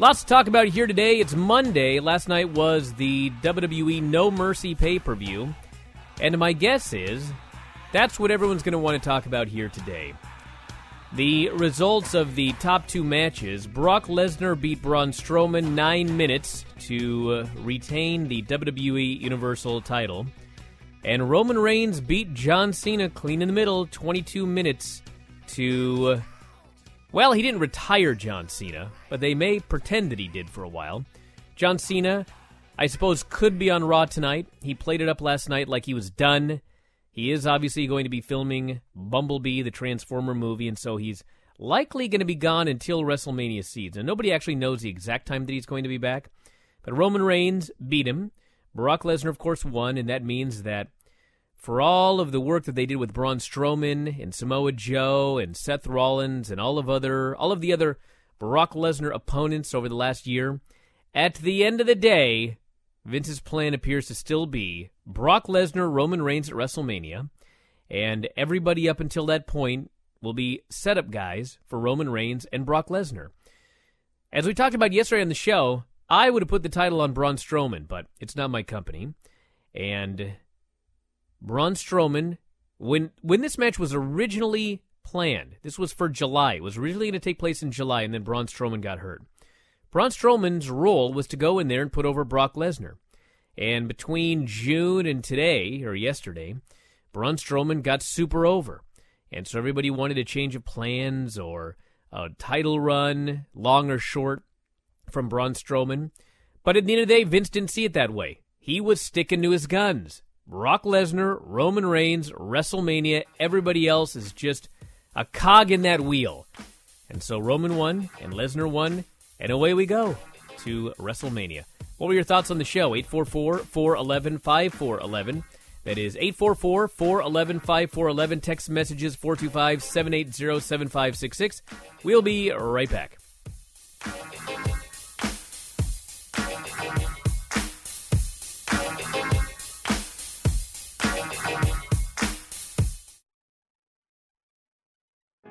Lots to talk about here today. It's Monday. Last night was the WWE No Mercy pay per view. And my guess is that's what everyone's going to want to talk about here today. The results of the top two matches Brock Lesnar beat Braun Strowman nine minutes to uh, retain the WWE Universal title. And Roman Reigns beat John Cena clean in the middle, 22 minutes to. Uh, well, he didn't retire John Cena, but they may pretend that he did for a while. John Cena, I suppose, could be on Raw tonight. He played it up last night like he was done. He is obviously going to be filming Bumblebee, the Transformer movie, and so he's likely going to be gone until WrestleMania seeds. And nobody actually knows the exact time that he's going to be back. But Roman Reigns beat him. Brock Lesnar, of course, won, and that means that for all of the work that they did with Braun Strowman and Samoa Joe and Seth Rollins and all of other all of the other Brock Lesnar opponents over the last year, at the end of the day, Vince's plan appears to still be Brock Lesnar, Roman Reigns at WrestleMania, and everybody up until that point will be setup guys for Roman Reigns and Brock Lesnar. As we talked about yesterday on the show, I would have put the title on Braun Strowman, but it's not my company. And Braun Strowman, when when this match was originally planned, this was for July. It was originally going to take place in July, and then Braun Strowman got hurt. Braun Strowman's role was to go in there and put over Brock Lesnar. And between June and today, or yesterday, Braun Strowman got super over. And so everybody wanted a change of plans or a title run, long or short, from Braun Strowman. But at the end of the day, Vince didn't see it that way. He was sticking to his guns. Brock Lesnar, Roman Reigns, WrestleMania, everybody else is just a cog in that wheel. And so Roman won and Lesnar won, and away we go to WrestleMania. What were your thoughts on the show? 844 411 5411. That is 844 411 5411. Text messages 425 780 7566. We'll be right back.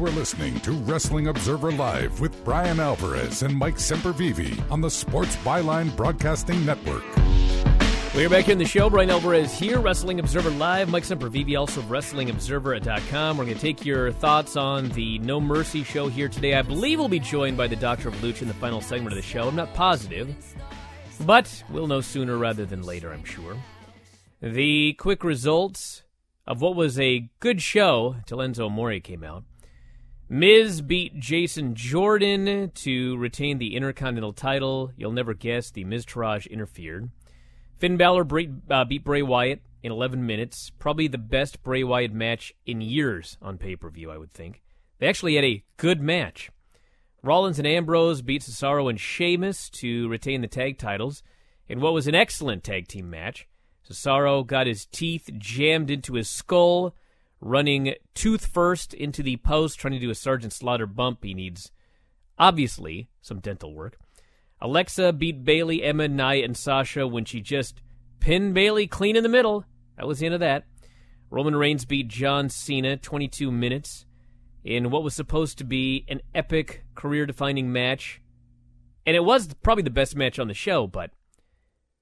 You are listening to Wrestling Observer Live with Brian Alvarez and Mike Sempervive on the Sports Byline Broadcasting Network. We're back in the show. Brian Alvarez here, Wrestling Observer Live. Mike Sempervive, also WrestlingObserver.com. We're going to take your thoughts on the No Mercy show here today. I believe we'll be joined by the Doctor of Lucha in the final segment of the show. I'm not positive, but we'll know sooner rather than later, I'm sure. The quick results of what was a good show till Enzo Amore came out. Miz beat Jason Jordan to retain the Intercontinental title. You'll never guess the Miztourage interfered. Finn Balor uh, beat Bray Wyatt in 11 minutes. Probably the best Bray Wyatt match in years on pay per view, I would think. They actually had a good match. Rollins and Ambrose beat Cesaro and Sheamus to retain the tag titles in what was an excellent tag team match. Cesaro got his teeth jammed into his skull, running tooth first into the post, trying to do a Sergeant Slaughter bump. He needs, obviously, some dental work. Alexa beat Bayley, Emma, Nia, and Sasha when she just pinned Bayley clean in the middle. That was the end of that. Roman Reigns beat John Cena 22 minutes in what was supposed to be an epic career defining match. And it was probably the best match on the show, but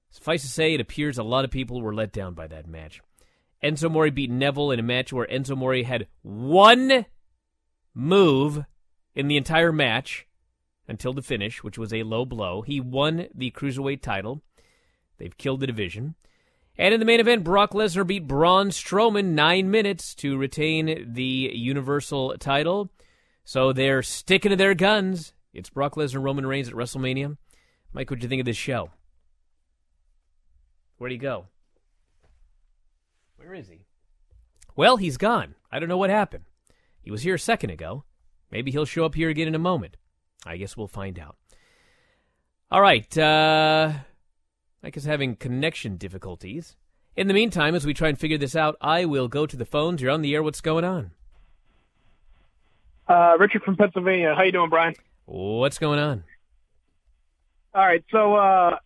suffice to say, it appears a lot of people were let down by that match. Enzo Amore beat Neville in a match where Enzo Amore had one move in the entire match until the finish, which was a low blow. He won the Cruiserweight title. They've killed the division. And in the main event, Brock Lesnar beat Braun Strowman nine minutes to retain the Universal title. So they're sticking to their guns. It's Brock Lesnar Roman Reigns at WrestleMania. Mike, what'd you think of this show? Where'd he go? Where is he? Well, he's gone. I don't know what happened. He was here a second ago. Maybe he'll show up here again in a moment. I guess we'll find out. All right. Uh, Mike is having connection difficulties. In the meantime, as we try and figure this out, I will go to the phones. You're on the air. What's going on? Uh, Richard from Pennsylvania. How you doing, Brian? What's going on? All right. So, uh,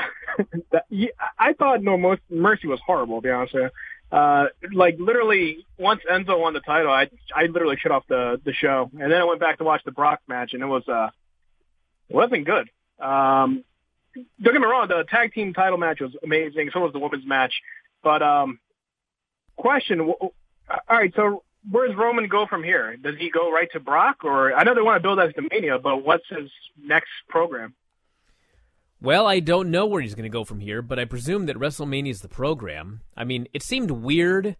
I thought No Mercy was horrible. To be honest with you. Uh, like literally, once Enzo won the title, I I literally shut off the the show, and then I went back to watch the Brock match, and it was uh, wasn't good. Um, don't get me wrong, the tag team title match was amazing. So was the women's match. But um, question: All right, so where does Roman go from here? Does he go right to Brock, or I know they want to build as the Mania, but what's his next program? Well, I don't know where he's going to go from here, but I presume that WrestleMania is the program. I mean, it seemed weird.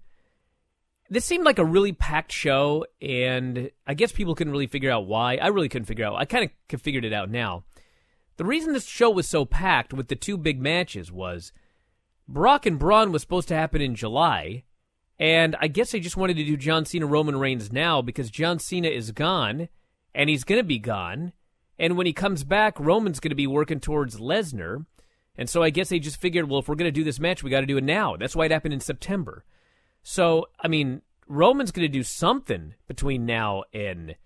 This seemed like a really packed show, and I guess people couldn't really figure out why. I really couldn't figure out. I kind of figured it out now. The reason this show was so packed with the two big matches was Brock and Braun was supposed to happen in July, and I guess they just wanted to do John Cena Roman Reigns now because John Cena is gone, and he's going to be gone and when he comes back, Roman's going to be working towards Lesnar. And so I guess they just figured, well, if we're going to do this match, we got to do it now. That's why it happened in September. So, I mean, Roman's going to do something between now and.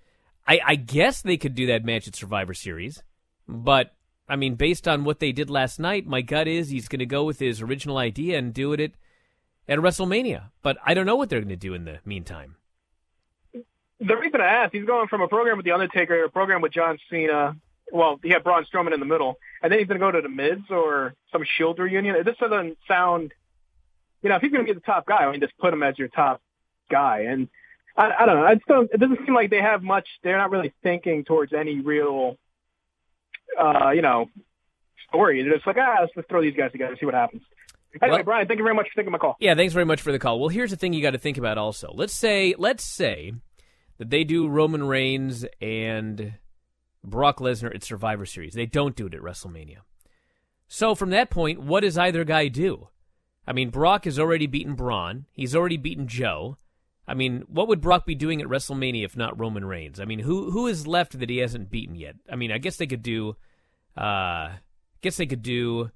I, I guess they could do that match at Survivor Series. But, I mean, based on what they did last night, my gut is he's going to go with his original idea and do it at, at WrestleMania. But I don't know what they're going to do in the meantime the reason I asked, he's going from a program with The Undertaker to a program with John Cena. Well, he had Braun Strowman in the middle, and then he's going to go to the Miz or some Shield reunion. This doesn't sound, you know, if he's going to be the top guy, I mean, just put him as your top guy. And I, I don't know. I just don't, it doesn't seem like they have much. They're not really thinking towards any real, uh, you know, story. They're just like, ah, let's just throw these guys together, and see what happens. Anyway, Well- Brian, thank you very much for taking my call. Yeah, thanks very much for the call. Well, here's the thing you got to think about also. Let's say let's say that they do Roman Reigns and Brock Lesnar at Survivor Series. They don't do it at WrestleMania. So from that point, what does either guy do? I mean, Brock has already beaten Braun. He's already beaten Joe. I mean, what would Brock be doing at WrestleMania if not Roman Reigns? I mean, who who is left that he hasn't beaten yet? I mean, I guess they could do uh I guess they could do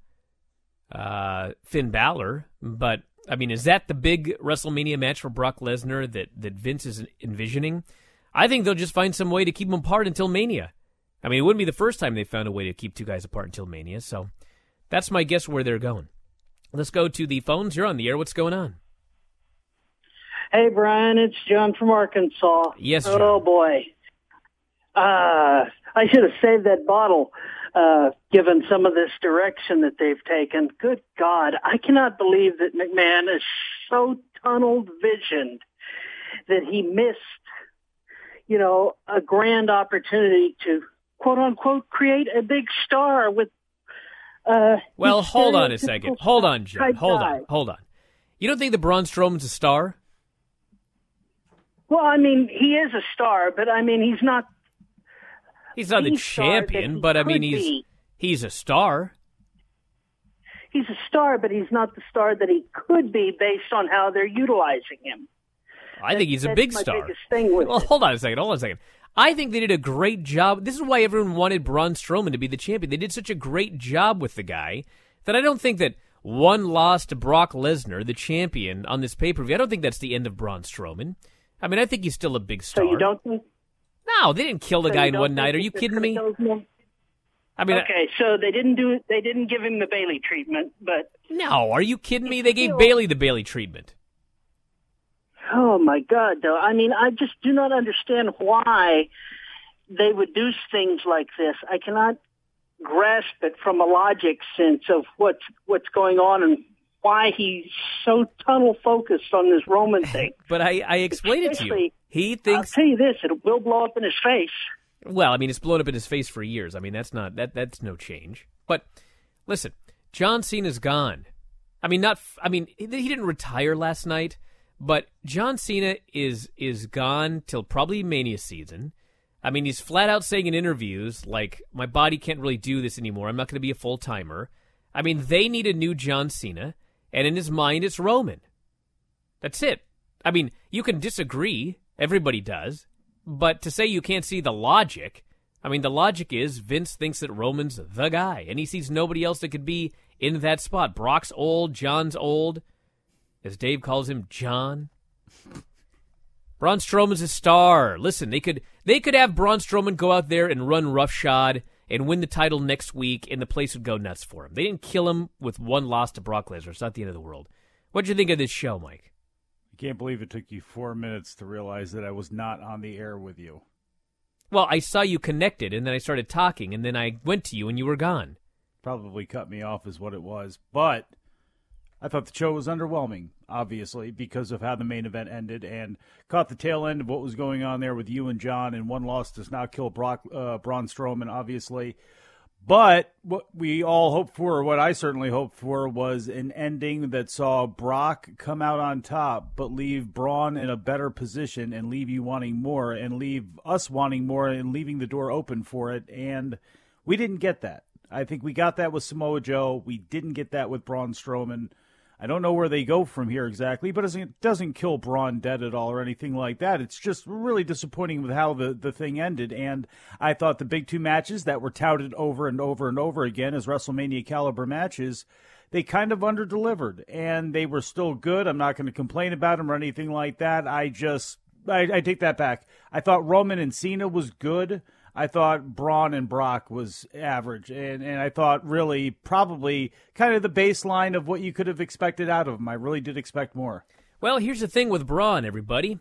uh, Finn Balor. But I mean, is that the big WrestleMania match for Brock Lesnar that that Vince is envisioning? I think they'll just find some way to keep them apart until Mania. I mean, it wouldn't be the first time they found a way to keep two guys apart until Mania. So that's my guess where they're going. Let's go to the phones. You're on the air. What's going on? Hey, Brian, it's John from Arkansas. Yes, John. Oh, boy. Uh, I should have saved that bottle, uh, given some of this direction that they've taken. Good God, I cannot believe that McMahon is so tunnel visioned that he missed, you know, a grand opportunity to quote unquote create a big star with, uh, Well, hold on a second. Hold on, John. Hold guy. on. Hold on. You don't think that Braun Strowman's a star? Well, I mean, he is a star, but I mean, he's not He's not the The champion, but I mean, he's be. he's a star. he's a star, but he's not the star that he could be based on how they're utilizing him. I think he's a big star. well, hold on a second. Hold on a second. I think they did a great job. This is why everyone wanted Braun Strowman to be the champion. They did such a great job with the guy that I don't think that one loss to Brock Lesnar, the champion, on this pay per view. I don't think that's the end of Braun Strowman. I mean, I think he's still a big star. So you don't think? No, they didn't kill the so guy in one night. Are you kidding me? I mean, okay, so they didn't do it. They didn't give him the Bayley treatment, but no, are you kidding me? They gave Still- Bayley the Bayley treatment. oh my God, though. I mean, I just do not understand why they would do things like this. I cannot grasp it from a logic sense of what's what's going on and why he's so tunnel focused on this Roman thing. But I, I explained it to you. Especially- He I'll tell you this: it will blow up in his face. Well, I mean, it's blown up in his face for years. I mean, that's not that that's no change. But listen, John Cena's gone. I mean, not. I mean, he he didn't retire last night, but John Cena is is gone till probably Mania season. I mean, he's flat out saying in interviews like, "My body can't really do this anymore. I'm not going to be a full timer." I mean, they need a new John Cena, and in his mind, it's Roman. That's it. I mean, you can disagree. Everybody does. But to say you can't see the logic, I mean, the logic is Vince thinks that Roman's the guy, and he sees nobody else that could be in that spot. Brock's old, John's old, as Dave calls him, John. Braun Strowman's a star. Listen, they could they could have Braun Strowman go out there and run roughshod and win the title next week, and the place would go nuts for him. They didn't kill him with one loss to Brock Lesnar. It's not the end of the world. What'd you think of this show, Mike? I can't believe it took you four minutes to realize that I was not on the air with you. Well, I saw you connected, and then I started talking, and then I went to you, and you were gone. Probably cut me off, is what it was. But I thought the show was underwhelming, obviously, because of how the main event ended, and caught the tail end of what was going on there with you and John. And one loss does not kill Brock, uh, Braun Strowman, obviously. But what we all hoped for, or what I certainly hoped for, was an ending that saw Brock come out on top, but leave Braun in a better position and leave you wanting more, and leave us wanting more, and leaving the door open for it. And we didn't get that. I think we got that with Samoa Joe. We didn't get that with Braun Strowman. I don't know where they go from here exactly, but it doesn't kill Braun dead at all or anything like that. It's just really disappointing with how the, the thing ended. And I thought the big two matches that were touted over and over and over again as WrestleMania caliber matches, they kind of underdelivered and they were still good. I'm not going to complain about them or anything like that. I just, I, I take that back. I thought Roman and Cena was good. I thought Braun and Brock was average, and, and I thought really probably kind of the baseline of what you could have expected out of them. I really did expect more. Well, here's the thing with Braun, everybody.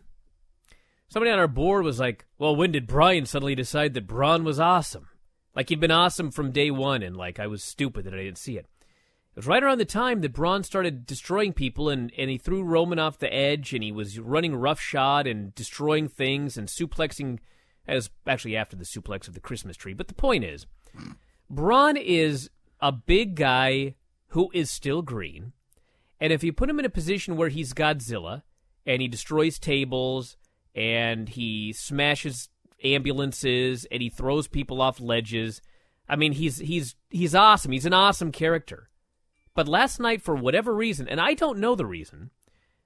Somebody on our board was like, well, when did Brian suddenly decide that Braun was awesome? Like he'd been awesome from day one, and like I was stupid that I didn't see it. It was right around the time that Braun started destroying people, and, and he threw Roman off the edge, and he was running roughshod and destroying things and suplexing. As actually after the suplex of the Christmas tree. But the point is, Braun is a big guy who is still green, and if you put him in a position where he's Godzilla and he destroys tables and he smashes ambulances and he throws people off ledges, I mean he's he's he's awesome. He's an awesome character. But last night, for whatever reason, and I don't know the reason,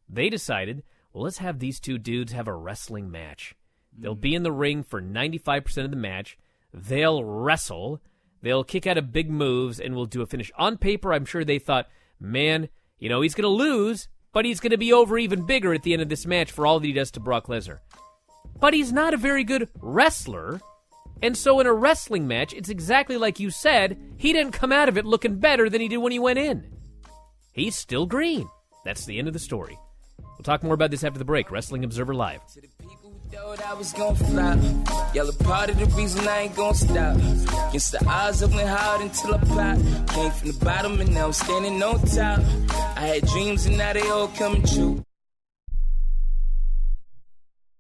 they decided, well, let's have these two dudes have a wrestling match. They'll be in the ring for 95% of the match. They'll wrestle. They'll kick out of big moves, and we'll do a finish. On paper, I'm sure they thought, man, you know, he's going to lose, but he's going to be over even bigger at the end of this match for all that he does to Brock Lesnar. But he's not a very good wrestler. And so in a wrestling match, it's exactly like you said, he didn't come out of it looking better than he did when he went in. He's still green. That's the end of the story. We'll talk more about this after the break. Wrestling Observer Live. Thought I was gonna flop. Y'all a part of the reason I ain't gonna stop. Against the odds, I went hard until I popped. Came from the bottom and now I'm standing on top. I had dreams and now they all coming true.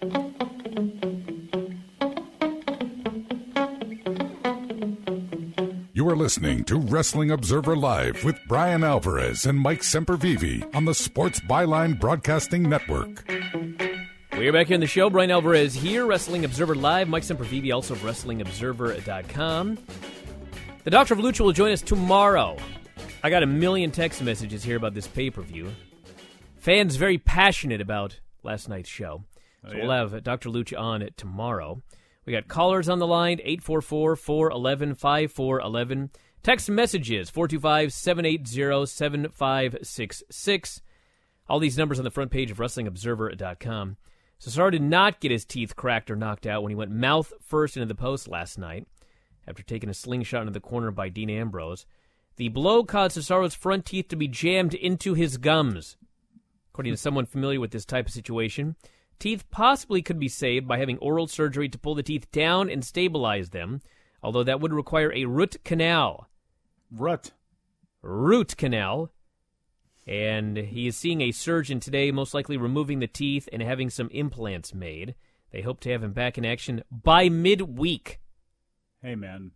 You are listening to Wrestling Observer Live with Brian Alvarez and Mike Sempervive on the Sports Byline Broadcasting Network. We're back here in the show. Brian Alvarez here, Wrestling Observer Live. Mike Sempervive, also of WrestlingObserver.com. The Doctor of Lucha will join us tomorrow. I got a million text messages here about this pay per view. Fans very passionate about last night's show. Oh, so Oh, yeah? we'll have uh, Dr. Lucha on it tomorrow. We got callers on the line 844 411 5411. Text messages 425 780 7566. All these numbers on the front page of WrestlingObserver.com. Cesaro did not get his teeth cracked or knocked out when he went mouth first into the post last night after taking a slingshot into the corner by Dean Ambrose. The blow caused Cesaro's front teeth to be jammed into his gums. According to someone familiar with this type of situation, teeth possibly could be saved by having oral surgery to pull the teeth down and stabilize them, although that would require a root canal. Root. Root canal. And he is seeing a surgeon today, most likely removing the teeth and having some implants made. They hope to have him back in action by midweek. Hey, man,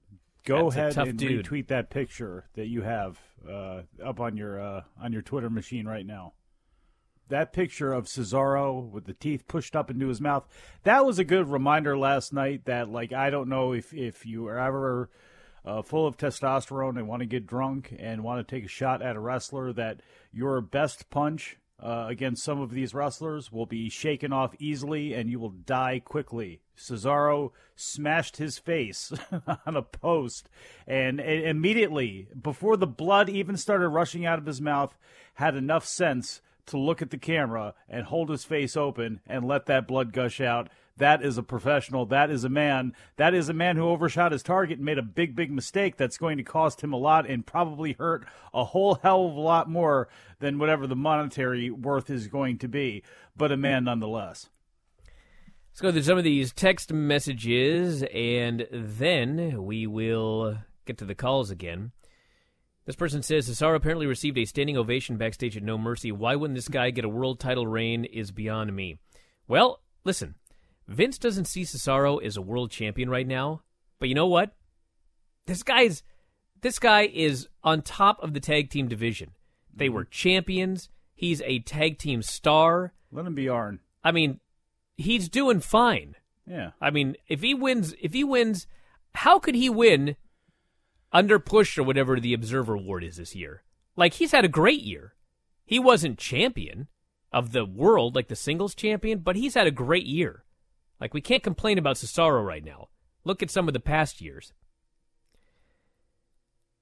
go That's ahead and dude. retweet that picture that you have uh, up on your uh, on your Twitter machine right now. That picture of Cesaro with the teeth pushed up into his mouth. That was a good reminder last night that, like, I don't know if if you are ever uh, full of testosterone and want to get drunk and want to take a shot at a wrestler, that your best punch uh, against some of these wrestlers will be shaken off easily and you will die quickly. Cesaro smashed his face on a post and, and immediately, before the blood even started rushing out of his mouth, had enough sense to look at the camera and hold his face open and let that blood gush out. That is a professional. That is a man. That is a man who overshot his target and made a big, big mistake that's going to cost him a lot and probably hurt a whole hell of a lot more than whatever the monetary worth is going to be. But a man nonetheless. Let's go through some of these text messages, and then we will get to the calls again. This person says Cesaro apparently received a standing ovation backstage at No Mercy. Why wouldn't this guy get a world title reign? Is beyond me. Well, listen, Vince doesn't see Cesaro as a world champion right now, but you know what? This guy's this guy is on top of the tag team division. They mm-hmm. were champions. He's a tag team star. Let him be Arn. I mean, he's doing fine. Yeah. I mean, if he wins, if he wins, how could he win under push or whatever the Observer Award is this year? Like he's had a great year. He wasn't champion of the world like the singles champion, but he's had a great year. Like we can't complain about Cesaro right now. Look at some of the past years.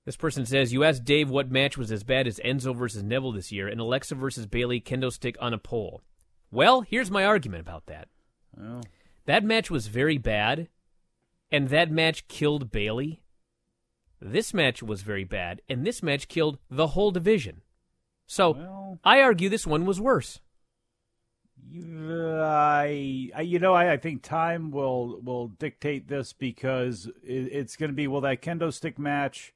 This person says, You asked Dave what match was as bad as Enzo versus Neville this year, and Alexa versus Bayley kendo stick on a pole. Well, here's my argument about that. Well, That match was very bad, and that match killed Bayley. This match was very bad, and this match killed the whole division. So, Well- I argue this one was worse. Uh, I, I, you know, I, I think time will will dictate this because it, it's going to be will that kendo stick match.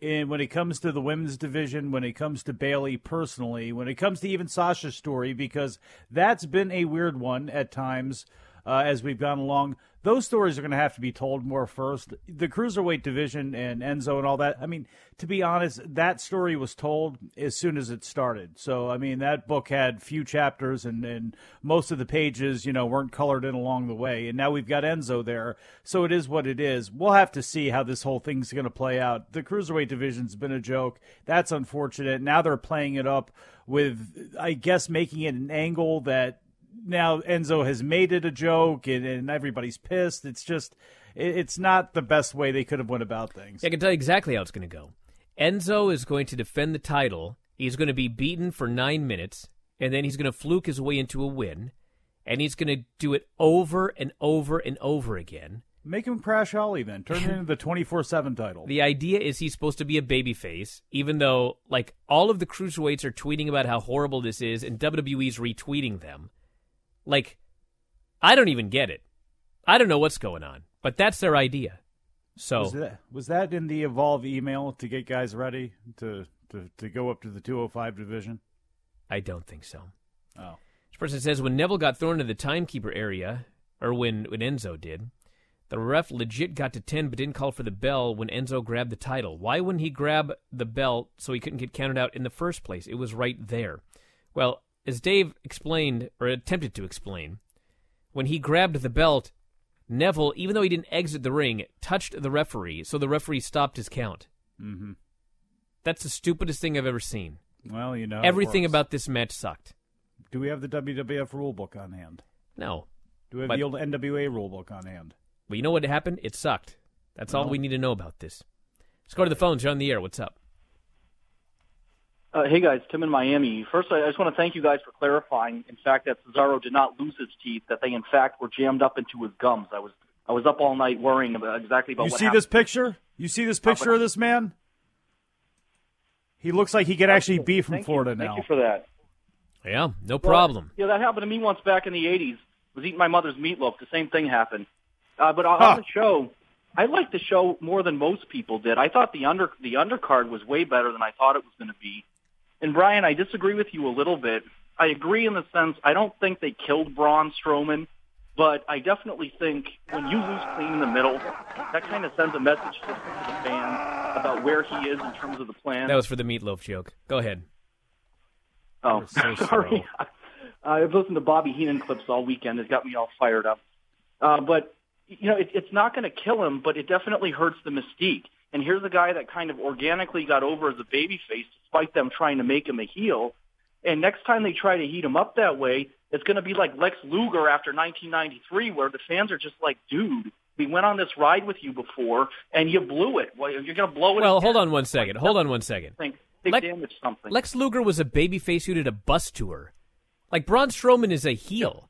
And when it comes to the women's division, when it comes to Bayley personally, when it comes to even Sasha's story, because that's been a weird one at times uh, as we've gone along. Those stories are going to have to be told more first. The cruiserweight division and Enzo and all that. I mean, to be honest, that story was told as soon as it started. So, I mean, that book had few chapters and, and most of the pages, you know, weren't colored in along the way. And now we've got Enzo there. So it is what it is. We'll have to see how this whole thing's going to play out. The cruiserweight division's been a joke. That's unfortunate. Now they're playing it up with, I guess, making it an angle that now Enzo has made it a joke and, and everybody's pissed. It's just, it, it's not the best way they could have went about things. I can tell you exactly how it's going to go. Enzo is going to defend the title. He's going to be beaten for nine minutes, and then he's going to fluke his way into a win, and he's going to do it over and over and over again. Make him Crash Holly then. Turn it into the 24 7 title. The idea is he's supposed to be a babyface, even though, like, all of the cruiserweights are tweeting about how horrible this is, and WWE's retweeting them. Like, I don't even get it. I don't know what's going on, but that's their idea. So Was that, was that in the Evolve email to get guys ready to, to, to go up to the 205 division? I don't think so. Oh. This person says when Neville got thrown into the timekeeper area, or when, when Enzo did, the ref legit got to 10 but didn't call for the bell when Enzo grabbed the title. Why wouldn't he grab the bell so he couldn't get counted out in the first place? It was right there. Well, as Dave explained, or attempted to explain, when he grabbed the belt, Neville, even though he didn't exit the ring, touched the referee, so the referee stopped his count. Mm-hmm. That's the stupidest thing I've ever seen. Well, you know. Everything about this match sucked. Do we have the WWF rule book on hand? No. Do we have But- the old NWA rule book on hand? Well, you know what happened? It sucked. That's all we need to know about this. Let's go to the phones. You're on the air. What's up? Uh, hey guys, Tim in Miami. First, I I just want to thank you guys for clarifying. In fact, that Cesaro did not lose his teeth; that they in fact were jammed up into his gums. I was I was up all night worrying about exactly about You what see happened. this picture? You see this picture of this man? He looks like he could actually be from Thank you. Florida Thank you for that. Yeah, no Well, problem. Yeah, that happened to me once back in the '80s. I Was eating my mother's meatloaf. The same thing happened. Uh, but on, on the show, I liked the show more than most people did. I thought the under the undercard was way better than I thought it was going to be. And Brian, I disagree with you a little bit. I agree in the sense I don't think they killed Braun Strowman, but I definitely think when you lose clean in the middle, that kind of sends a message to the fans about where he is in terms of the plan. That was for the meatloaf joke. Go ahead. Oh, so sorry. I've listened to Bobby Heenan clips all weekend. It got me all fired up. Uh, but you know, it, it's not going to kill him, but it definitely hurts the mystique. And here's a guy that kind of organically got over as a babyface, despite them trying to make him a heel. And next time they try to heat him up that way, it's going to be like Lex Luger after 1993, where the fans are just like, "Dude, we went on this ride with you before, and you blew it. Well, you're going to blow it." Well, again." hold on one second. Hold on one second. think they Lex- damaged something. Lex Luger was a babyface who did a bus tour. Like Braun Strowman is a heel.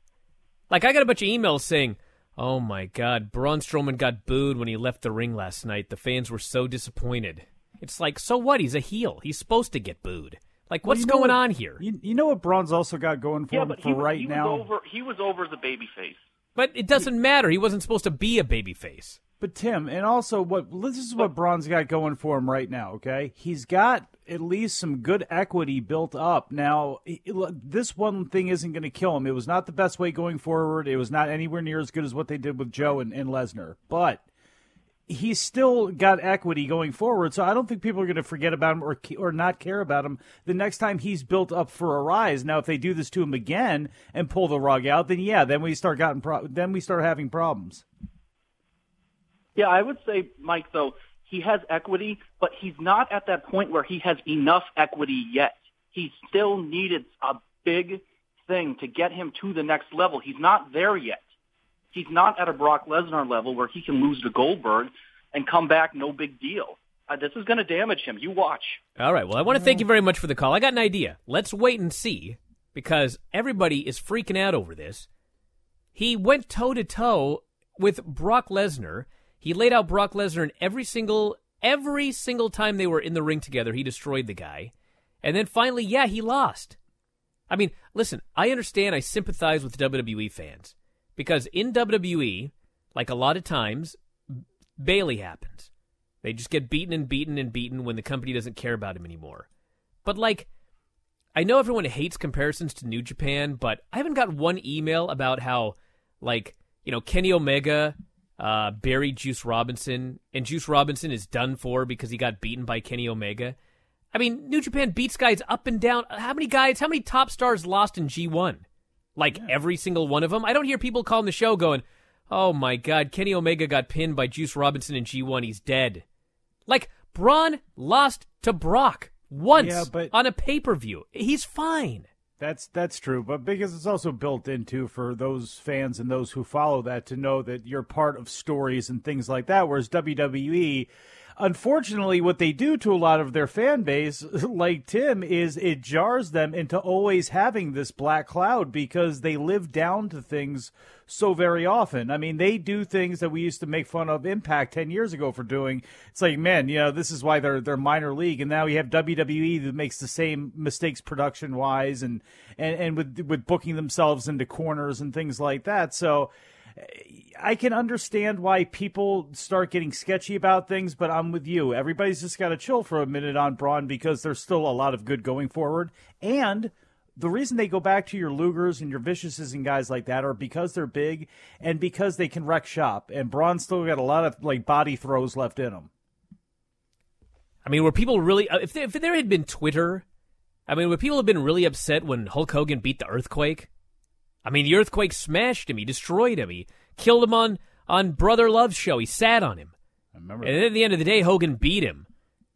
Like I got a bunch of emails saying, "Oh my God, Braun Strowman got booed when he left the ring last night. The fans were so disappointed." It's like, so what? He's a heel. He's supposed to get booed. Like, what's you know going what- on here? You, you know what Braun's also got going for yeah, him but for he, was- right he now? was over. He was over as a babyface. But it doesn't matter. He wasn't supposed to be a babyface. But Tim, and also what this is what Braun's got going for him right now. Okay, he's got at least some good equity built up. Now, this one thing isn't going to kill him. It was not the best way going forward. It was not anywhere near as good as what they did with Joe and, and Lesnar. But he's still got equity going forward. So I don't think people are going to forget about him or or not care about him the next time he's built up for a rise. Now, if they do this to him again and pull the rug out, then yeah, then we start gotten pro- then we start having problems. Yeah, I would say, Mike, though, he has equity, but he's not at that point where he has enough equity yet. He still needed a big thing to get him to the next level. He's not there yet. He's not at a Brock Lesnar level where he can lose to Goldberg and come back no big deal. Uh, this is going to damage him. You watch. All right. Well, I want to thank you very much for the call. I got an idea. Let's wait and see because everybody is freaking out over this. He went toe to toe with Brock Lesnar. He laid out Brock Lesnar in every single every single time they were in the ring together. He destroyed the guy, and then finally, yeah, he lost. I mean, listen, I understand. I sympathize with WWE fans because in WWE, like a lot of times, Bayley happens. They just get beaten and beaten and beaten when the company doesn't care about him anymore. But like, I know everyone hates comparisons to New Japan, but I haven't got one email about how, like, you know, Kenny Omega uh, buried Juice Robinson, and Juice Robinson is done for because he got beaten by Kenny Omega. I mean, New Japan beats guys up and down. How many guys, how many top stars lost in G1? Like every single one of them? I don't hear people calling the show going, oh my God, Kenny Omega got pinned by Juice Robinson in G1. He's dead. Like, Braun lost to Brock once Yeah, but- on a pay per view. He's fine. That's that's true, but because it's also built into for those fans and those who follow that to know that you're part of stories and things like that. Whereas WWE, unfortunately, what they do to a lot of their fan base, like Tim, is it jars them into always having this black cloud because they live down to things so very often. I mean, they do things that we used to make fun of Impact ten years ago for doing. It's like, man, you know, this is why they're they're minor league, and now you have WWE that makes the same mistakes production wise, and and and with with booking themselves into corners and things like that. So. I can understand why people start getting sketchy about things, but I'm with you. Everybody's just got to chill for a minute on Braun because there's still a lot of good going forward. And the reason they go back to your Lugers and your Viciouses and guys like that are because they're big and because they can wreck shop. And Braun's still got a lot of like body throws left in him. I mean, were people really, uh, if there, if there had been Twitter, I mean, would people have been really upset when Hulk Hogan beat the Earthquake? I mean, the Earthquake smashed him. He destroyed him. He killed him on, on Brother Love's show. He sat on him. I remember. And then at the end of the day, Hogan beat him.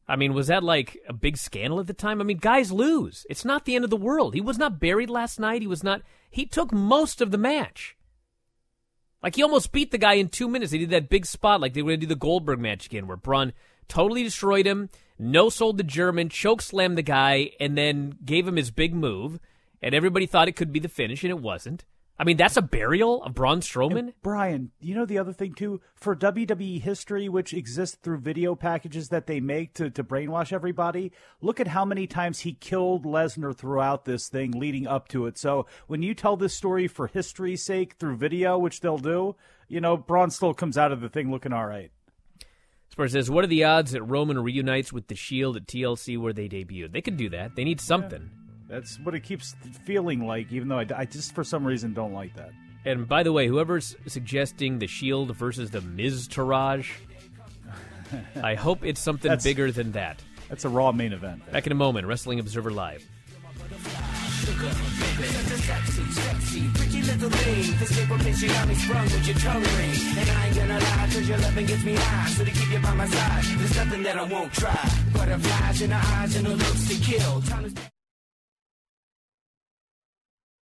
I mean, was that like a big scandal at the time? I mean, guys lose. It's not the end of the world. He was not buried last night. He was not. He took most of the match. Like he almost beat the guy in two minutes. They did that big spot like they were going to do the Goldberg match again, where Braun totally destroyed him, no sold the German, choke slammed the guy, and then gave him his big move. And everybody thought it could be the finish, and it wasn't. I mean, that's a burial of Braun Strowman. And Brian, you know the other thing too for WWE history, which exists through video packages that they make to to brainwash everybody. Look at how many times he killed Lesnar throughout this thing, leading up to it. So when you tell this story for history's sake through video, which they'll do, you know, Braun still comes out of the thing looking all right. Spurs says, "What are the odds that Roman reunites with the Shield at TLC where they debuted? They could do that. They need something." Yeah. That's what it keeps feeling like, even though I, I just for some reason don't like that. And by the way, whoever's suggesting the Shield versus the Miztourage, I hope it's something That's- bigger than that. That's a Raw main event. Back in a moment, Wrestling Observer Live.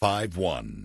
five one.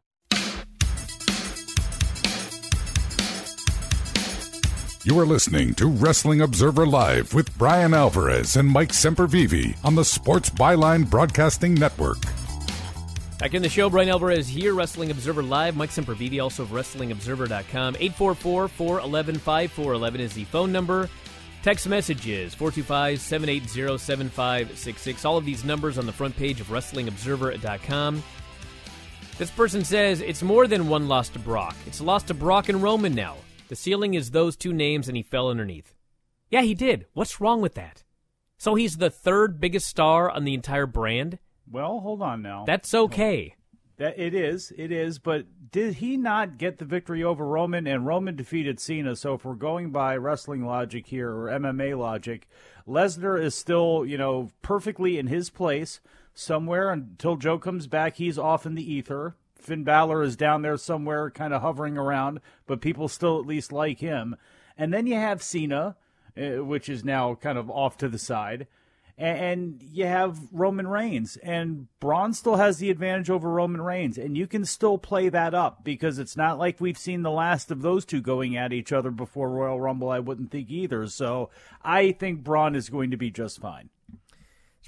You are listening to Wrestling Observer Live with Bryan Alvarez and Mike Sempervive on the Sports Byline Broadcasting Network. Back in the show, Bryan Alvarez here, Wrestling Observer Live. Mike Sempervive, also of WrestlingObserver.com. 844-411-5411 is the phone number. Text messages, 425-780-7566. All of these numbers on the front page of WrestlingObserver.com. This person says it's more than one loss to Brock. It's a loss to Brock and Roman now. The ceiling is those two names, and he fell underneath. Yeah, he did. What's wrong with that? So he's the third biggest star on the entire brand? Well, hold on now. That's okay. That it is, it is. But did he not get the victory over Roman? And Roman defeated Cena. So if we're going by wrestling logic here or MMA logic, Lesnar is still, you know, perfectly in his place somewhere until Joe comes back. He's off in the ether. Finn Balor is down there somewhere, kind of hovering around, but people still at least like him. And then you have Cena, uh, which is now kind of off to the side and you have Roman Reigns, and Braun still has the advantage over Roman Reigns, and you can still play that up because it's not like we've seen the last of those two going at each other before Royal Rumble. I wouldn't think either. So I think Braun is going to be just fine.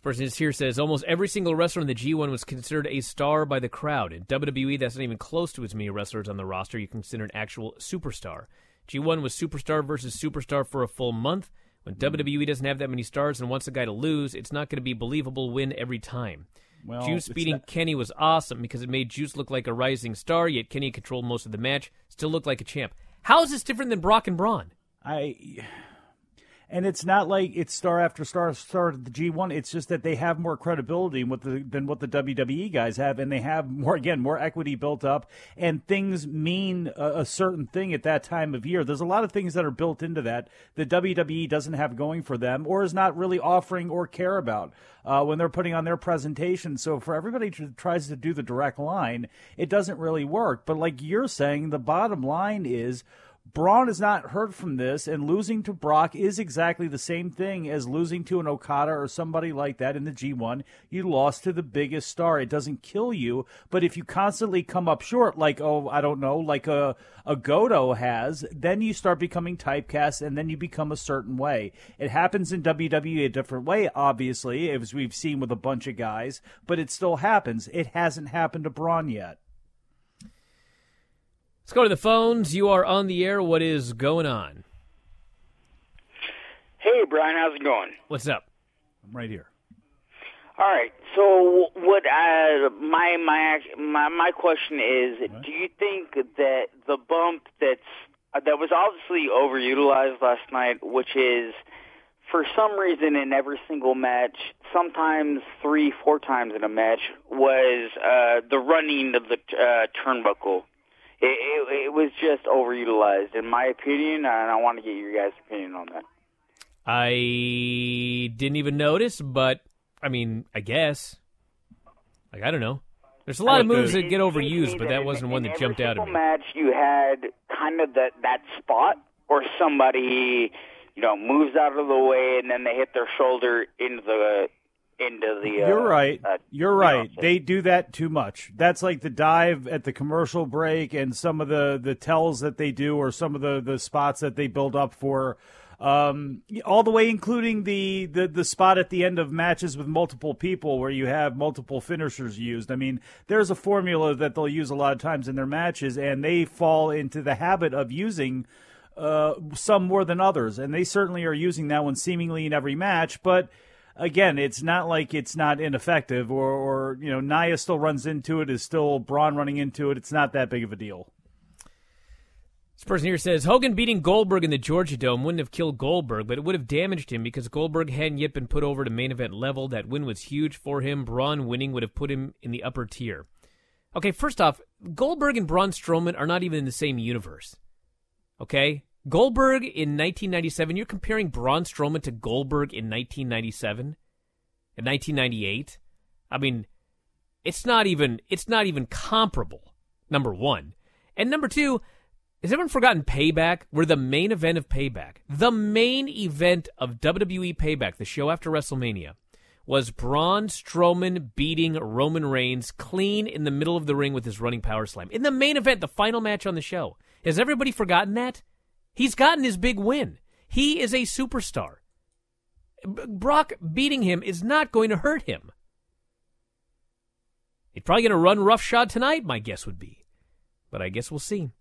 This person here says almost every single wrestler in the G1 was considered a star by the crowd. In WWE, that's not even close to as many wrestlers on the roster you consider an actual superstar. G1 was superstar versus superstar for a full month. When hmm. WWE doesn't have that many stars and wants a guy to lose, it's not going to be believable win every time. Well, Juice beating not... Kenny was awesome because it made Juice look like a rising star, yet Kenny controlled most of the match, still looked like a champ. How is this different than Brock and Braun? I and it's not like it's star after star star the G1. It's just that they have more credibility the, than what the WWE guys have, and they have more again more equity built up, and things mean a, a, certain thing at that time of year. There's a lot of things that are built into that that WWE doesn't have going for them, or is not really offering or care about uh, when they're putting on their presentation. So for everybody who tries to do the direct line, it doesn't really work. But like you're saying, the bottom line is Braun is not hurt from this, and losing to Brock is exactly the same thing as losing to an Okada or somebody like that in the G1. You lost to the biggest star. It doesn't kill you, but if you constantly come up short, like, oh, I don't know, like a, a Goto has, then you start becoming typecast and then you become a certain way. It happens in WWE a different way, obviously, as we've seen with a bunch of guys, but it still happens. It hasn't happened to Braun yet. Let's go to the phones. You are on the air. What is going on? Hey, Bryan, how's it going? What's up? I'm right here. All right. So, what I, my my my my question is: what? Do you think that the bump that's uh, that was obviously overutilized last night, which is for some reason in every single match, sometimes three, four times in a match, was uh, the running of the uh, turnbuckle it, it, it was just overutilized, in my opinion, and I want to get your guys' opinion on that. I didn't even notice, but I mean, I guess. Like I don't know. There's a lot of moves that get overused, but that wasn't one that jumped out at me. Match you had kind of that that spot, or somebody, you know, moves out of the way and then they hit their shoulder into the into the. Uh, You're right. Uh, You're right. They do that too much. That's like the dive at the commercial break and some of the the tells that they do, or some of the the spots that they build up for. Um, all the way, including the, the the spot at the end of matches with multiple people, where you have multiple finishers used. I mean, there's a formula that they'll use a lot of times in their matches, and they fall into the habit of using uh, some more than others, and they certainly are using that one seemingly in every match, but again, it's not like it's not ineffective or, or you know, Nia still runs into it, is still Braun running into it. It's not that big of a deal. This person here says Hogan beating Goldberg in the Georgia Dome wouldn't have killed Goldberg, but it would have damaged him because Goldberg hadn't yet been put over to main event level. That win was huge for him. Braun winning would have put him in the upper tier. Okay, first off, Goldberg and Braun Strowman are not even in the same universe. Okay? Goldberg in 1997, you're comparing Braun Strowman to Goldberg in 1997 in 1998. I mean, it's not even it's not even comparable. Number 1. And number 2, has everyone forgotten Payback? We're the main event of Payback. The main event of WWE Payback, the show after WrestleMania, was Braun Strowman beating Roman Reigns clean in the middle of the ring with his running power slam. In the main event, the final match on the show. Has everybody forgotten that? He's gotten his big win. He is a superstar. Brock beating him is not going to hurt him. He's probably going to run roughshod tonight, my guess would be. But I guess we'll see.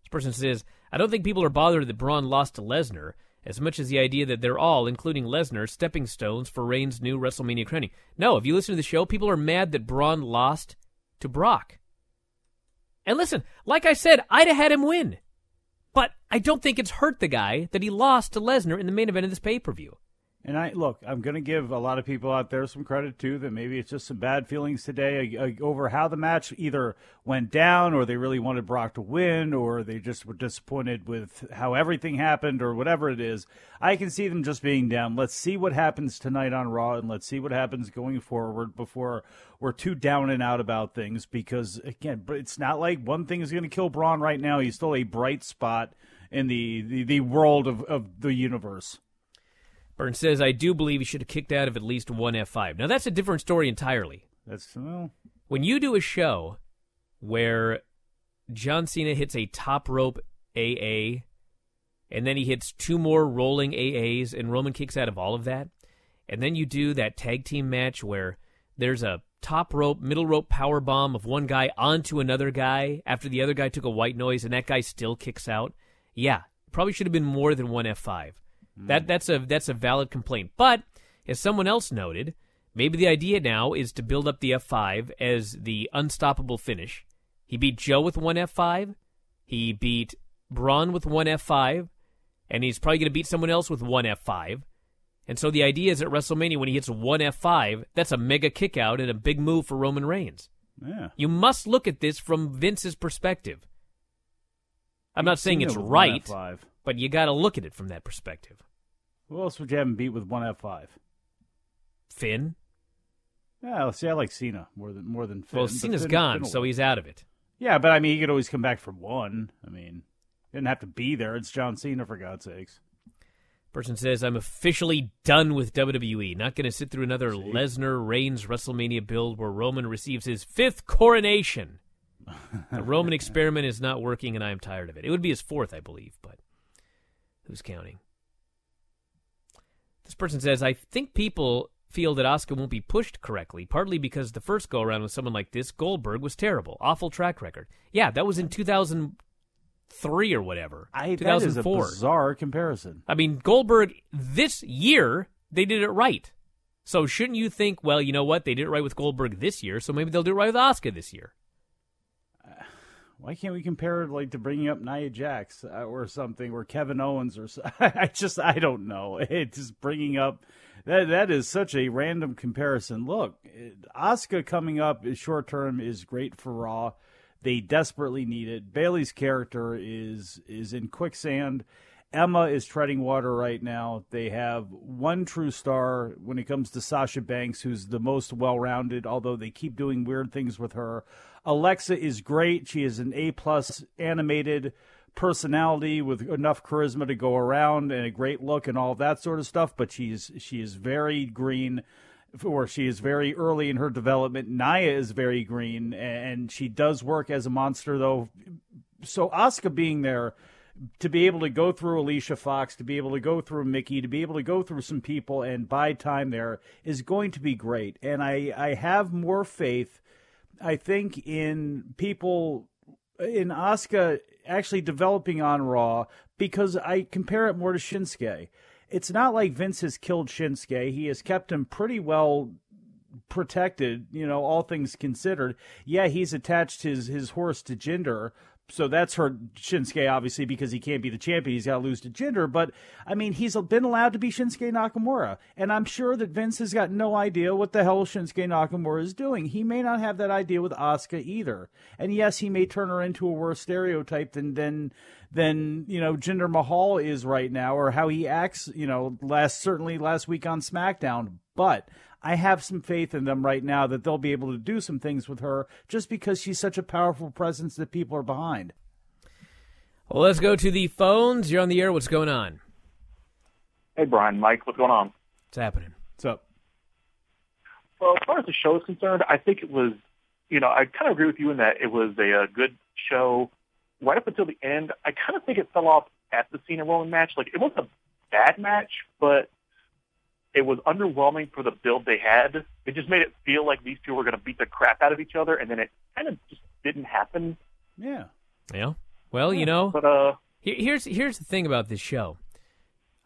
This person says, I don't think people are bothered that Braun lost to Lesnar as much as the idea that they're all, including Lesnar, stepping stones for Reigns' new WrestleMania crowning. No, if you listen to the show, people are mad that Braun lost to Brock. And listen, like I said, I'd have had him win. But I don't think it's hurt the guy that he lost to Lesnar in the main event of this pay per view. And I look, I'm going to give a lot of people out there some credit too. That maybe it's just some bad feelings today uh, uh, over how the match either went down, or they really wanted Brock to win, or they just were disappointed with how everything happened, or whatever it is. I can see them just being down. Let's see what happens tonight on Raw, and let's see what happens going forward before we're too down and out about things. Because again, it's not like one thing is going to kill Braun right now. He's still a bright spot in the the, the world of, of the universe. Burns says, I do believe he should have kicked out of at least one F5. Now, that's a different story entirely. That's, well. When you do a show where John Cena hits a top rope AA, and then he hits two more rolling AAs, and Roman kicks out of all of that, and then you do that tag team match where there's a top rope, middle rope power bomb of one guy onto another guy after the other guy took a white noise, and that guy still kicks out. Yeah, probably should have been more than one F5. That that's a that's a valid complaint. But as someone else noted, maybe the idea now is to build up the F5 as the unstoppable finish. He beat Joe with one F5. He beat Braun with one F5, and he's probably going to beat someone else with one F5. And so the idea is at WrestleMania when he hits one F5, that's a mega kickout and a big move for Roman Reigns. Yeah. You must look at this from Vince's perspective. I'm not saying it's right, F5. But you got to look at it from that perspective. Who else would you have him beat with one F5? Finn. Yeah, see, I like Cena more than more than Finn. Well, Cena's Finn- gone, Finn so he's out of it. Yeah, but I mean, he could always come back for one. I mean, he didn't have to be there. It's John Cena, for God's sakes. Person says, I'm officially done with WWE. Not going to sit through another Lesnar Reigns WrestleMania build where Roman receives his fifth coronation. the Roman experiment is not working, and I am tired of it. It would be his fourth, I believe, but who's counting? This person says, I think people feel that Asuka won't be pushed correctly, partly because the first go around with someone like this, Goldberg, was terrible. Awful track record. Yeah, that was in 2003 or whatever. I, that is a 2004. bizarre comparison. I mean, Goldberg this year they did it right. So shouldn't you think, well, you know what, they did it right with Goldberg this year, so maybe they'll do it right with Asuka this year. Why can't we compare it like to bringing up Nia Jax uh, or something, or Kevin Owens, or I just I don't know. It's just bringing up that that is such a random comparison. Look, Asuka coming up is short term is great for Raw. They desperately need it. Bayley's character is is in quicksand. Emma is treading water right now. They have one true star when it comes to Sasha Banks, who's the most well rounded, although they keep doing weird things with her. Alexa is great. She is an A plus animated personality with enough charisma to go around and a great look and all that sort of stuff, but she's she is very green or she is very early in her development. Nia is very green and she does work as a monster though. So Asuka being there to be able to go through Alicia Fox, to be able to go through Mickie, to be able to go through some people and buy time there is going to be great. And I, I have more faith, I think, in people in Asuka actually developing on Raw because I compare it more to Shinsuke. It's not like Vince has killed Shinsuke. He has kept him pretty well protected, you know, all things considered. Yeah, he's attached his his horse to Jinder, so that's hurt Shinsuke obviously because he can't be the champion. He's got to lose to Jinder. But I mean, he's been allowed to be Shinsuke Nakamura, and I'm sure that Vince has got no idea what the hell Shinsuke Nakamura is doing. He may not have that idea with Asuka either. And yes, he may turn her into a worse stereotype than than than you know Jinder Mahal is right now, or how he acts. You know, last certainly last week on SmackDown, but. I have some faith in them right now that they'll be able to do some things with her just because she's such a powerful presence that people are behind. Well, let's go to the phones. You're on the air. What's going on? Hey, Bryan, Mike, what's going on? What's happening? What's up? Well, as far as the show is concerned, I think it was, you know, I kind of agree with you in that it was a, uh good show right up until the end. I kind of think it fell off at the Cena Roman match. Like, it wasn't a bad match, but it was underwhelming for the build they had. It just made it feel like these two were going to beat the crap out of each other, and then it kind of just didn't happen. Yeah. Yeah. Well, you know, But uh, Here- here's here's the thing about this show.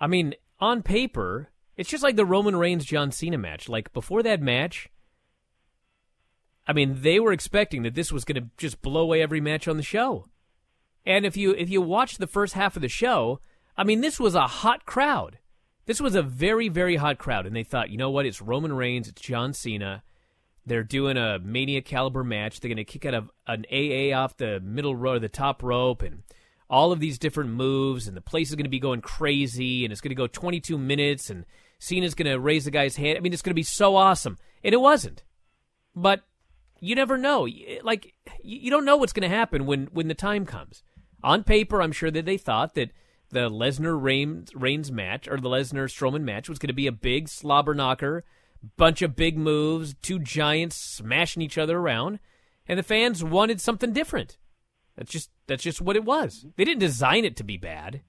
I mean, on paper, it's just like the Roman Reigns John Cena match. Like before that match, I mean, they were expecting that this was going to just blow away every match on the show. And if you if you watch the first half of the show, I mean, this was a hot crowd. This was a very, very hot crowd, and they thought, you know what? It's Roman Reigns, it's John Cena. They're doing a Mania caliber match. They're going to kick out of an AA off the middle row, the top rope, and all of these different moves, and the place is going to be going crazy, and it's going to go 22 minutes, and Cena's going to raise the guy's hand. I mean, it's going to be so awesome, and it wasn't. But you never know. Like you don't know what's going to happen when when the time comes. On paper, I'm sure that they thought that the Lesnar Reigns, Reigns match or the Lesnar Strowman match was going to be a big slobber knocker, bunch of big moves, two giants smashing each other around, and the fans wanted something different. That's just that's just what it was. They didn't design it to be bad.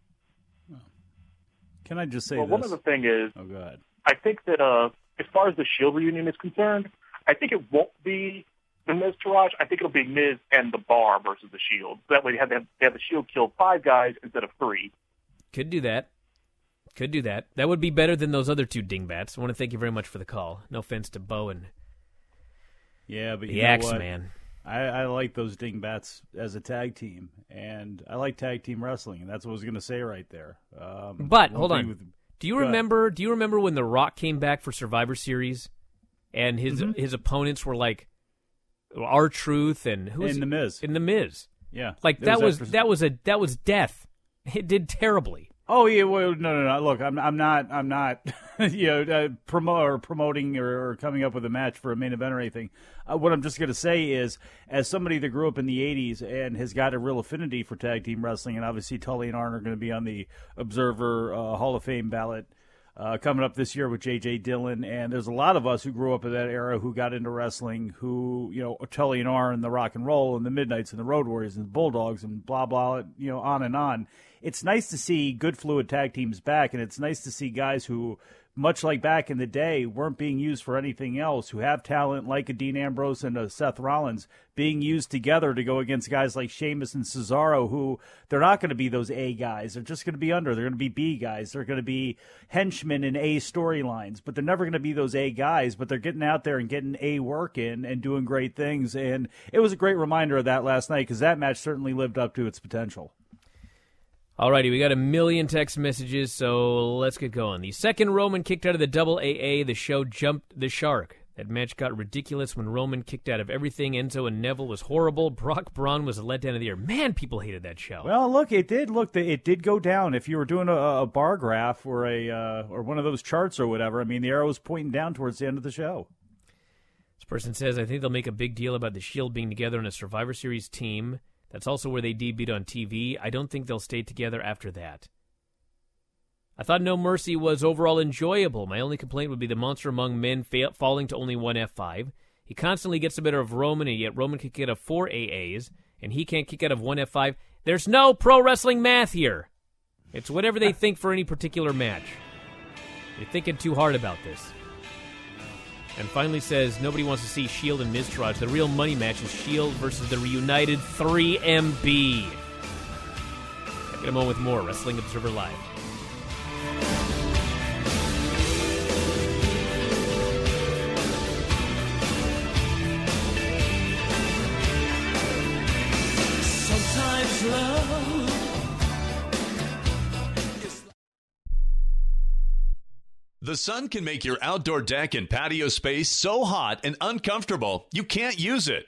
Can I just say well, this? one other thing is, oh, go ahead. I think that uh, as far as the Shield reunion is concerned, I think it won't be the Miz Taraj. I think it'll be Miz and the Bar versus the Shield. That way, they have, they have the Shield kill five guys instead of three. Could do that. Could do that. That would be better than those other two dingbats. I want to thank you very much for the call. No offense to Bo and yeah, but the you know Axe? Man. I, I like those dingbats as a tag team, and I like tag team wrestling, and that's what I was going to say right there. Um, But hold on. with- do you Go ahead. remember? Do you remember when The Rock came back for Survivor Series, and his Mhm. his opponents were like R-Truth and who And The Miz. In the Miz. Yeah, like that was was that was a that was death. It did terribly. Oh yeah, well, no, no, no. Look, I'm, I'm not, I'm not, you know, uh, promo or promoting or, or coming up with a match for a main event or anything. Uh, what I'm just going to say is, as somebody that grew up in the '80s and has got a real affinity for tag team wrestling, and obviously Tully and Arn are going to be on the Observer uh, Hall of Fame ballot. Uh, coming up this year with J.J. Dillon, and there's a lot of us who grew up in that era who got into wrestling, who you know Tully and Arn, and the Rock and Roll, and the Midnight's, and the Road Warriors, and the Bulldogs, and blah blah, you know, on and on. It's nice to see good fluid tag teams back, and it's nice to see guys who, much like back in the day, weren't being used for anything else, who have talent like a Dean Ambrose and a Seth Rollins, being used together to go against guys like Sheamus and Cesaro, who they're not going to be those A guys. They're just going to be under. They're going to be B guys. They're going to be henchmen in A storylines, but they're never going to be those A guys. But they're getting out there and getting A work in and doing great things. And it was a great reminder of that last night because that match certainly lived up to its potential. Alrighty, we got a million text messages, so let's get going. The second Roman kicked out of the double AA, the show jumped the shark. That match got ridiculous when Roman kicked out of everything. Enzo and Neville was horrible. Brock Braun was a letdown of the year. Man, people hated that show. Well, look, it did look it did go down. If you were doing a, a bar graph or a uh, or one of those charts or whatever, I mean, the arrow was pointing down towards the end of the show. This person says, I think they'll make a big deal about the Shield being together in a Survivor Series team. That's also where they debuted on TV. I don't think they'll stay together after that. I thought No Mercy was overall enjoyable. My only complaint would be the monster among men fa- falling to only one F5. He constantly gets the better of Roman, and yet Roman can kick out of four AAs, and he can't kick out of one F5. There's no pro wrestling math here. It's whatever they think for any particular match. You're thinking too hard about this. And finally says nobody wants to see Shield and Miztourage. The real money match is Shield versus the reunited 3MB. Back in a moment with more Wrestling Observer Live. Sometimes love. The sun can make your outdoor deck and patio space so hot and uncomfortable you can't use it.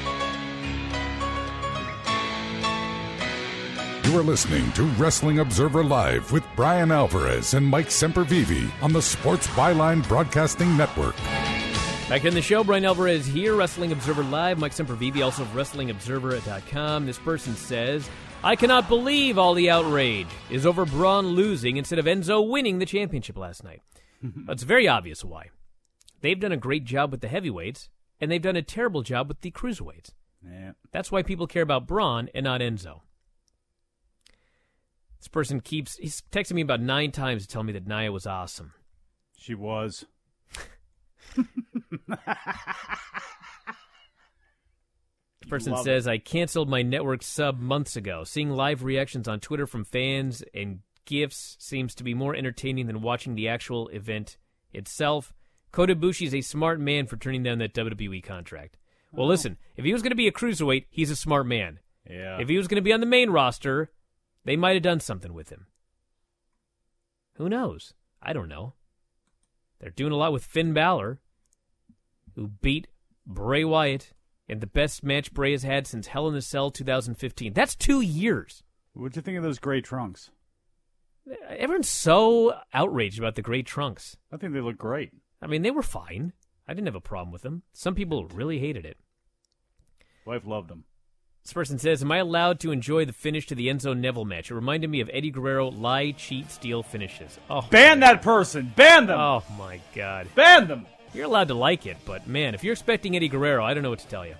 You are listening to Wrestling Observer Live with Bryan Alvarez and Mike Sempervive on the Sports Byline Broadcasting Network. Back in the show, Bryan Alvarez here, Wrestling Observer Live. Mike Sempervive, also of WrestlingObserver.com. This person says, I cannot believe all the outrage is over Braun losing instead of Enzo winning the championship last night. it's very obvious why. They've done a great job with the heavyweights, and they've done a terrible job with the cruiserweights. Yeah. That's why people care about Braun and not Enzo. This person keeps he's texting me about nine times to tell me that Nia was awesome. She was. The person says I canceled my network sub months ago. Seeing live reactions on Twitter from fans and gifs seems to be more entertaining than watching the actual event itself. Kota Ibushi is a smart man for turning down that WWE contract. Well, oh. listen, if he was going to be a cruiserweight, he's a smart man. Yeah. If he was going to be on the main roster, they might have done something with him. Who knows? I don't know. They're doing a lot with Finn Balor, who beat Bray Wyatt in the best match Bray has had since Hell in a Cell 2015. That's two years. What'd you think of those gray trunks? Everyone's so outraged about the gray trunks. I think they look great. I mean, they were fine. I didn't have a problem with them. Some people really hated it. Wife loved them. This person says, Am I allowed to enjoy the finish to the Enzo Neville match? It reminded me of Eddie Guerrero lie, cheat, steal finishes. Oh, Ban that person. Ban them. Oh, my God. Ban them. You're allowed to like it, but man, if you're expecting Eddie Guerrero, I don't know what to tell you.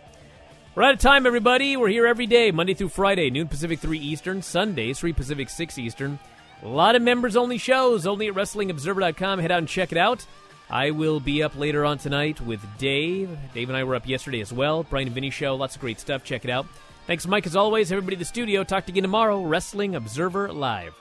We're out of time, everybody. We're here every day, Monday through Friday, noon Pacific, 3 Eastern, Sundays, 3 Pacific, 6 Eastern. A lot of members only shows, only at WrestlingObserver.com. Head out and check it out. I will be up later on tonight with Dave. Dave and I were up yesterday as well. Bryan and Vinny Show, lots of great stuff. Check it out. Thanks, Mike, as always. Everybody in the studio. Talk to you tomorrow. Wrestling Observer Live.